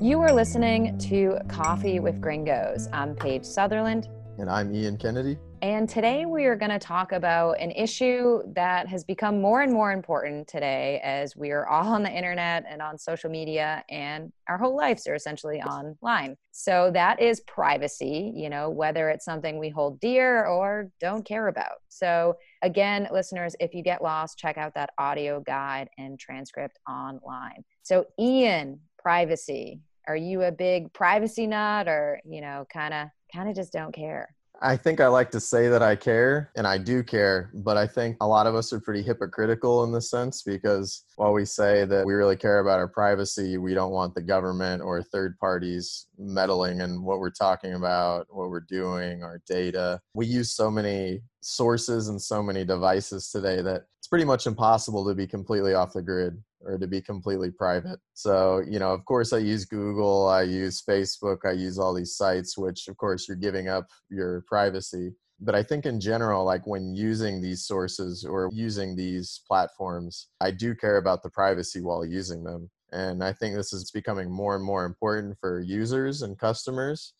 You are listening to Coffee with Gringos. I'm Paige Sutherland. And I'm Ian Kennedy. And today we are going to talk about an issue that has become more and more important today as we are all on the internet and on social media and our whole lives are essentially online. So that is privacy, you know, whether it's something we hold dear or don't care about. So again, listeners, if you get lost, check out that audio guide and transcript online. So Ian, privacy. Are you a big privacy nut or, you know, kind of kind of just don't care? I think I like to say that I care, and I do care, but I think a lot of us are pretty hypocritical in this sense because while we say that we really care about our privacy, we don't want the government or third parties meddling in what we're talking about, what we're doing, our data. We use so many sources and so many devices today that it's pretty much impossible to be completely off the grid or to be completely private. So, you know, of course, I use Google, I use Facebook, I use all these sites, which, of course, you're giving up your privacy. But I think in general, like when using these sources or using these platforms, I do care about the privacy while using them. And I think this is becoming more and more important for users and customers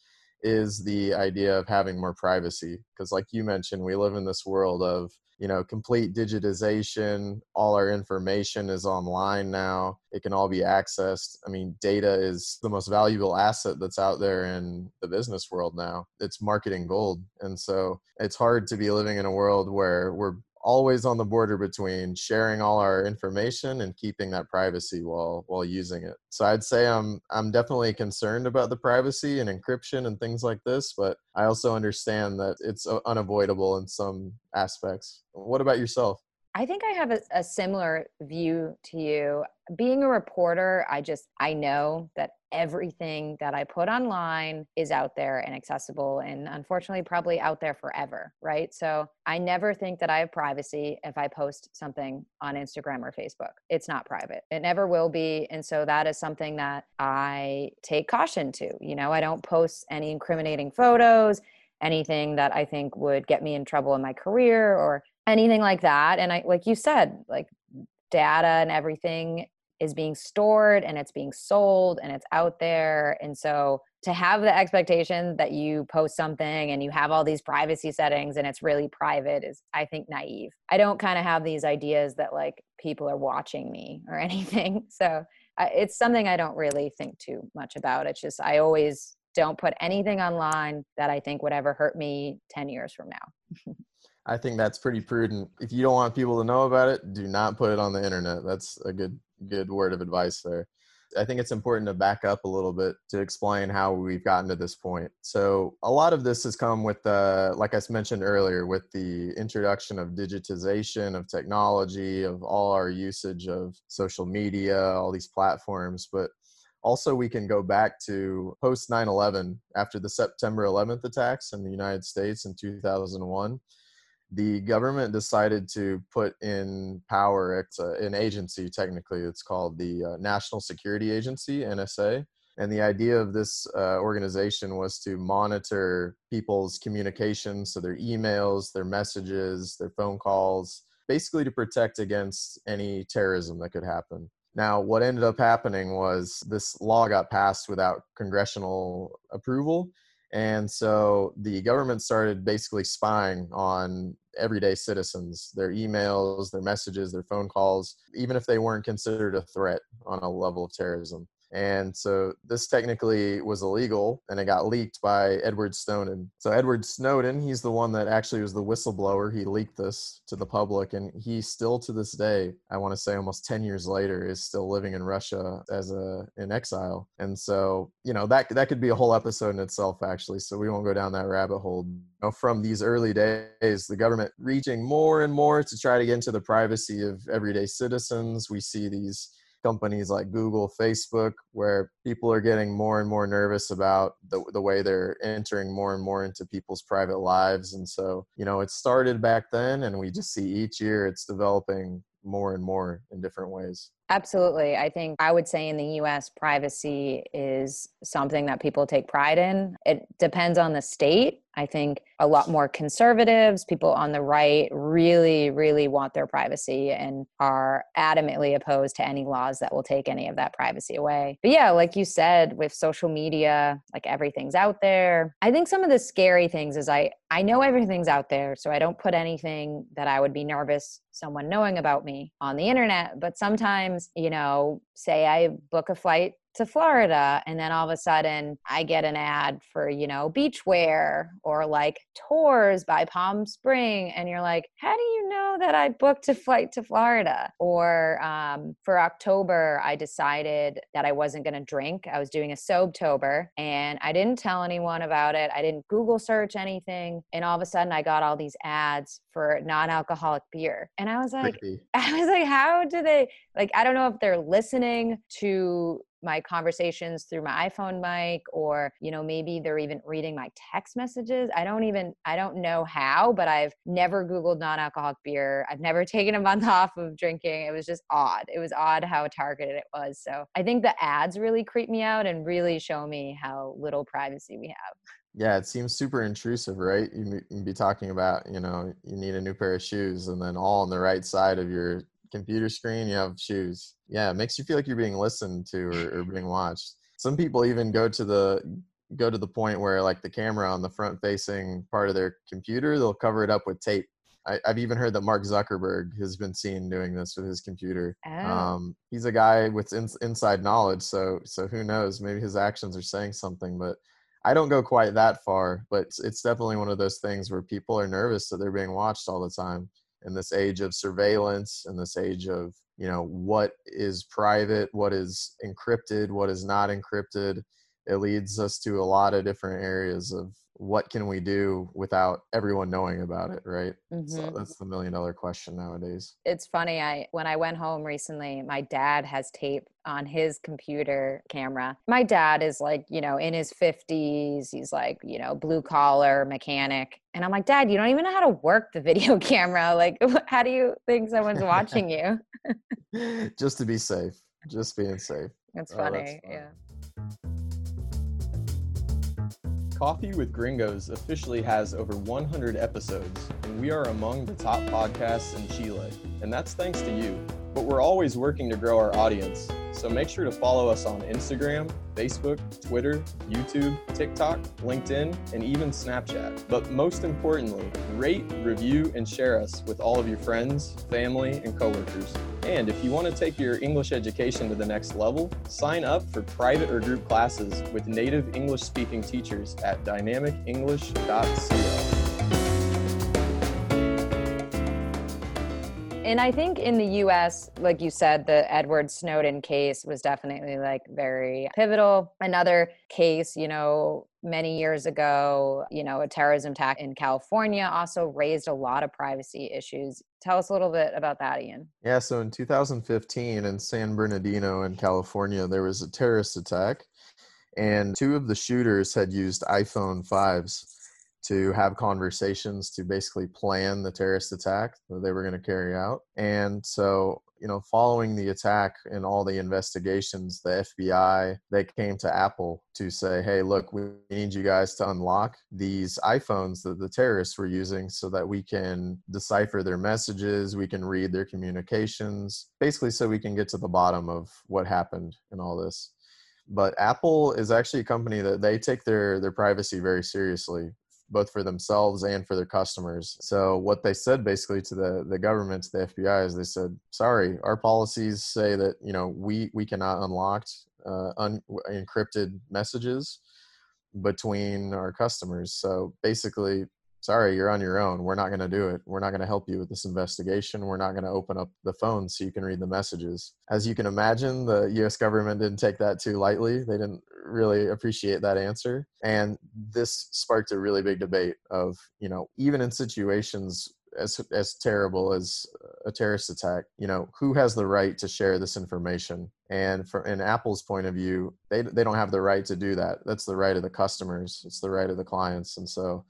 is the idea of having more privacy because like you mentioned we live in this world of you know complete digitization all our information is online now it can all be accessed i mean data is the most valuable asset that's out there in the business world now it's marketing gold and so it's hard to be living in a world where we're always on the border between sharing all our information and keeping that privacy while while using it. So I'd say I'm I'm definitely concerned about the privacy and encryption and things like this, but I also understand that it's unavoidable in some aspects. What about yourself? I think I have a, a, similar view to you. Being a reporter, I just I know that everything that I put online is out there and accessible and unfortunately probably out there forever, right? So I never think that I have privacy if I post something on Instagram or Facebook. It's not private. It never will be. And so that is something that I take caution to. You know, I don't post any incriminating photos, anything that I think would get me in trouble in my career or anything like that and i like you said like data and everything is being stored and it's being sold and it's out there and so to have the expectation that you post something and you have all these privacy settings and it's really private is i think naive. I don't kind of have these ideas that like people are watching me or anything so it's something i don't really think too much about. It's just i always don't put anything online that i think would ever hurt me 10 years from now I think that's pretty prudent. If you don't want people to know about it, do not put it on the internet. That's a good good word of advice there. I think it's important to back up a little bit to explain how we've gotten to this point. So, a lot of this has come with, uh, like I mentioned earlier, with the introduction of digitization, of technology, of all our usage of social media, all these platforms. But also, we can go back to post 9 11 after the September 11th attacks in the United States in 2001 the government decided to put in power a, an agency technically it's called the uh, national security agency nsa and the idea of this uh, organization was to monitor people's communications so their emails their messages their phone calls basically to protect against any terrorism that could happen. Now what ended up happening was this law got passed without congressional approval and so the government started basically spying on everyday citizens, their emails, their messages, their phone calls, even if they weren't considered a threat on a level of terrorism. And so this technically was illegal and it got leaked by Edward Snowden. So Edward Snowden, he's the one that actually was the whistleblower. He leaked this to the public and he still to this day, I want to say almost 10 years later, is still living in Russia as a in exile. And so, you know, that that could be a whole episode in itself actually. So we won't go down that rabbit hole. You know, from these early days, the government reaching more and more to try to get into the privacy of everyday citizens. We see these companies like Google, Facebook, where people are getting more and more nervous about the, the way they're entering more and more into people's private lives. And so, you know, it started back then, and we just see each year it's developing more and more in different ways. Absolutely. I think I would say in the US, privacy is something that people take pride in. It depends on the state. I think a lot more conservatives, people on the right, really, really want their privacy and are adamantly opposed to any laws that will take any of that privacy away. But yeah, like you said, with social media, like everything's out there. I think some of the scary things is I I know everything's out there, so I don't put anything that I would be nervous someone knowing about me on the internet. But sometimes, you know, say I book a flight to Florida and then all of a sudden I get an ad for, you know, beachwear or like tours by Palm Spring and you're like, how do you know that I booked a flight to Florida? Or um, for October, I decided that I wasn't going to drink. I was doing a Sobtober and I didn't tell anyone about it. I didn't Google search anything. And all of a sudden I got all these ads for non-alcoholic beer. And I was like. I was like, how do they like I don't know if they're listening to my conversations through my iPhone mic or you know maybe they're even reading my text messages. I don't even I don't know how but I've never googled non-alcoholic beer. I've never taken a month off of drinking. It was just odd. It was odd how targeted it was. So I think the ads really creep me out and really show me how little privacy we have. Yeah, it seems super intrusive, right? You you'd be talking about, you know, you need a new pair of shoes, and then all on the right side of your computer screen, you have shoes. Yeah, it makes you feel like you're being listened to or, or being watched. Some people even go to the go to the point where like the camera on the front facing part of their computer, they'll cover it up with tape. I, I've even heard that Mark Zuckerberg has been seen doing this with his computer. oh. Um, he's a guy with ins inside knowledge, so so who knows? Maybe his actions are saying something, but I don't go quite that far. But it's, it's definitely one of those things where people are nervous that they're being watched all the time in this age of surveillance, in this age of you know what is private, what is encrypted, what is not encrypted. It leads us to a lot of different areas of what can we do without everyone knowing about it, right? So Mhm. that's the million dollar question nowadays. it's funny i when i went home recently my dad has tape on his computer camera my dad is like you know in his 50s he's like you know blue collar mechanic and i'm like dad you don't even know how to work the video camera like how do you think someone's watching you just to be safe, just being safe. it's Oh, that's funny funny. yeah Coffee with Gringos officially has over 100 episodes, and we are among the top podcasts in Chile. And that's thanks to you. But we're always working to grow our audience, so make sure to follow us on Instagram, Facebook, Twitter, YouTube, TikTok, LinkedIn, and even Snapchat. But most importantly, rate, review, and share us with all of your friends, family, and coworkers. And if you want to take your English education to the next level, sign up for private or group classes with native English speaking teachers at dynamicenglish.cl. And I think in the US, like you said, the Edward Snowden case was definitely like very pivotal. Another case, you know, many years ago, you know, a terrorism attack in California also raised a lot of privacy issues. Tell us a little bit about that, Ian. Yeah, so in 2015 in San Bernardino in California, there was a terrorist attack, and two of the shooters had used iPhone 5s to have conversations to basically plan the terrorist attack that they were going to carry out. And so, you know, following the attack and all the investigations, the FBI, they came to Apple to say, hey, look, we need you guys to unlock these iPhones that the terrorists were using so that we can decipher their messages, we can read their communications, basically, so we can get to the bottom of what happened in all this. But Apple is actually a company that they take their, their privacy very seriously both for themselves and for their customers. So what they said basically to the the government, to the FBI, is they said, "Sorry, our policies say that you know we we cannot unlock uh, un- encrypted messages between our customers. So basically, sorry, you're on your own. We're not going to do it. We're not going to help you with this investigation. We're not going to open up the phone so you can read the messages. As you can imagine, the US government didn't take that too lightly. They didn't really appreciate that answer. And this sparked a really big debate of, you know, even in situations as as terrible as a terrorist attack you know who has the right to share this information and from in apple's point of view they they don't have the right to do that that's the right of the customers it's the right of the clients and so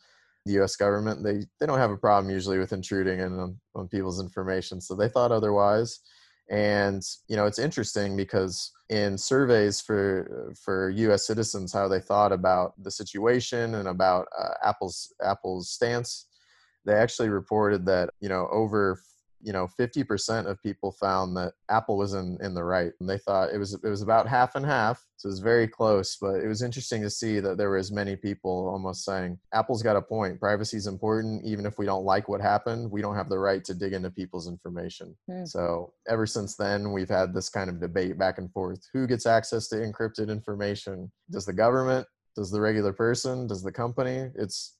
the US government they they don't have a problem usually with intruding in on, on people's information so they thought otherwise. And you know it's interesting because in surveys for for US citizens how they thought about the situation and about uh, Apple's Apple's stance they actually reported that you know over you know 50% of people found that apple was in, in the right and they thought it was it was about half and half so it was very close but it was interesting to see that there were as many people almost saying apple's got a point privacy is important even if we don't like what happened we don't have the right to dig into people's information Hmm. so ever since then we've had this kind of debate back and forth who gets access to encrypted information does the government does the regular person does the company it's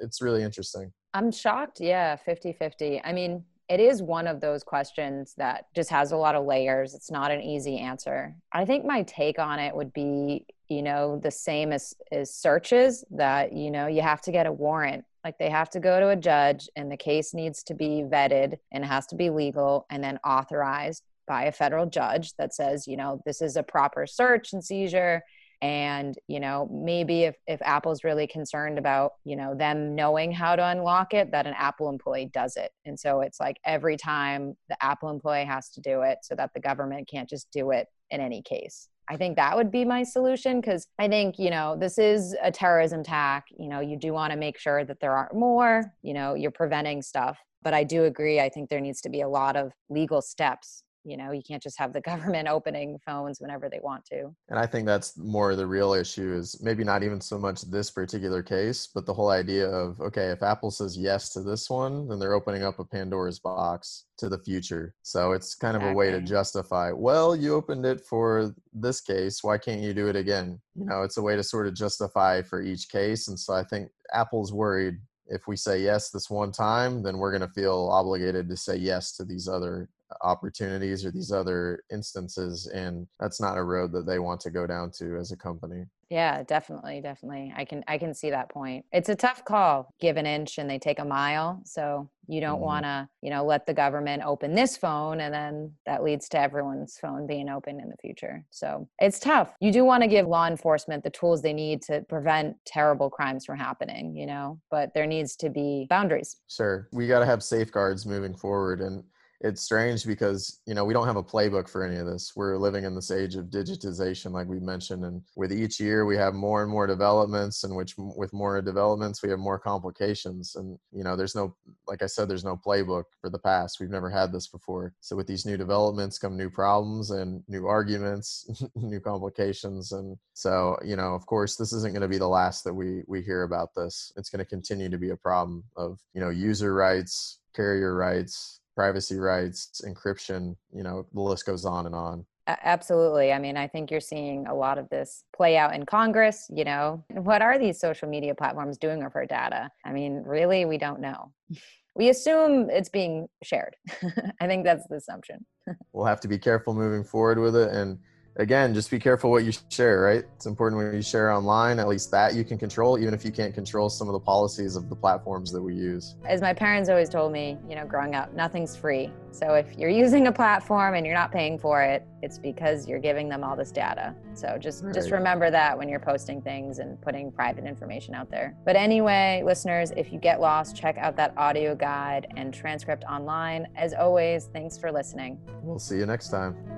it's really interesting I'm shocked. Yeah, 50 50. I mean, it is one of those questions that just has a lot of layers. It's not an easy answer. I think my take on it would be, you know, the same as, as searches that, you know, you have to get a warrant. Like they have to go to a judge and the case needs to be vetted and has to be legal and then authorized by a federal judge that says, you know, this is a proper search and seizure and you know maybe if, if apple's really concerned about you know them knowing how to unlock it that an apple employee does it. And so it's like every time the apple employee has to do it so that the government can't just do it in any case. I think that would be my solution because i think you know this is a terrorism attack. You know you do want to make sure that there aren't more you know you're preventing stuff. But i do agree i think there needs to be a lot of legal steps you know you can't just have the government opening phones whenever they want to And I think that's more the real issue is maybe not even so much this particular case, but the whole idea of okay, if Apple says yes to this one, then they're opening up a Pandora's box to the future. So it's kind of a way to justify, well, you opened it for this case, why can't you do it again? You know, it's a way to sort of justify for each case. And so I think Apple's worried if we say yes this one time, then we're going to feel obligated to say yes to these other opportunities or these other instances and that's not a road that they want to go down to as a company Yeah, definitely, definitely. I can I can see that point. It's a tough call. Give an inch and they take a mile. So you don't Mhm. want to, you know, let the government open this phone and then that leads to everyone's phone being open in the future. So it's tough. You do want to give law enforcement the tools they need to prevent terrible crimes from happening, you know, but there needs to be boundaries. sure we got to have safeguards moving forward and it's strange because you know we don't have a playbook for any of this. We're living in this age of digitization like we mentioned and with each year we have more and more developments and which with more developments we have more complications and you know there's no like i said there's no playbook for the past. We've never had this before. So with these new developments come new problems and new arguments new complications and so you know of course this isn't going to be the last that we we hear about this. It's going to continue to be a problem of you know user rights carrier rights privacy rights encryption you know the list goes on and on Absolutely. I mean, I think you're seeing a lot of this play out in Congress. You know, what are these social media platforms doing with our data? I mean, really, we don't know. We assume it's being shared. I think that's the assumption. we'll have to be careful moving forward with it and again just be careful what you share right it's important when you share online at least that you can control even if you can't control some of the policies of the platforms that we use As my parents always told me, you know, growing up, nothing's free. So if you're using a platform and you're not paying for it, it's because you're giving them all this data. So just just remember that when you're posting things and putting private information out there. But anyway, listeners, if you get lost, check out that audio guide and transcript online. As always, thanks for listening. we'll see you next time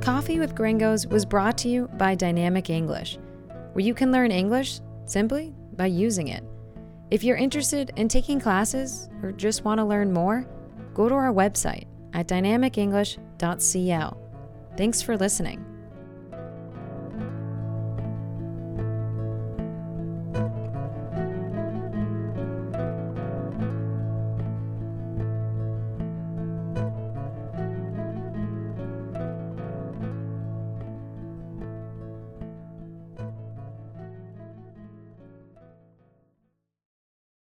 Coffee with Gringos was brought to you by Dynamic English, where you can learn English simply by using it. If you're interested in taking classes or just want to learn more, go to our website at dynamicenglish.cl. Thanks for listening.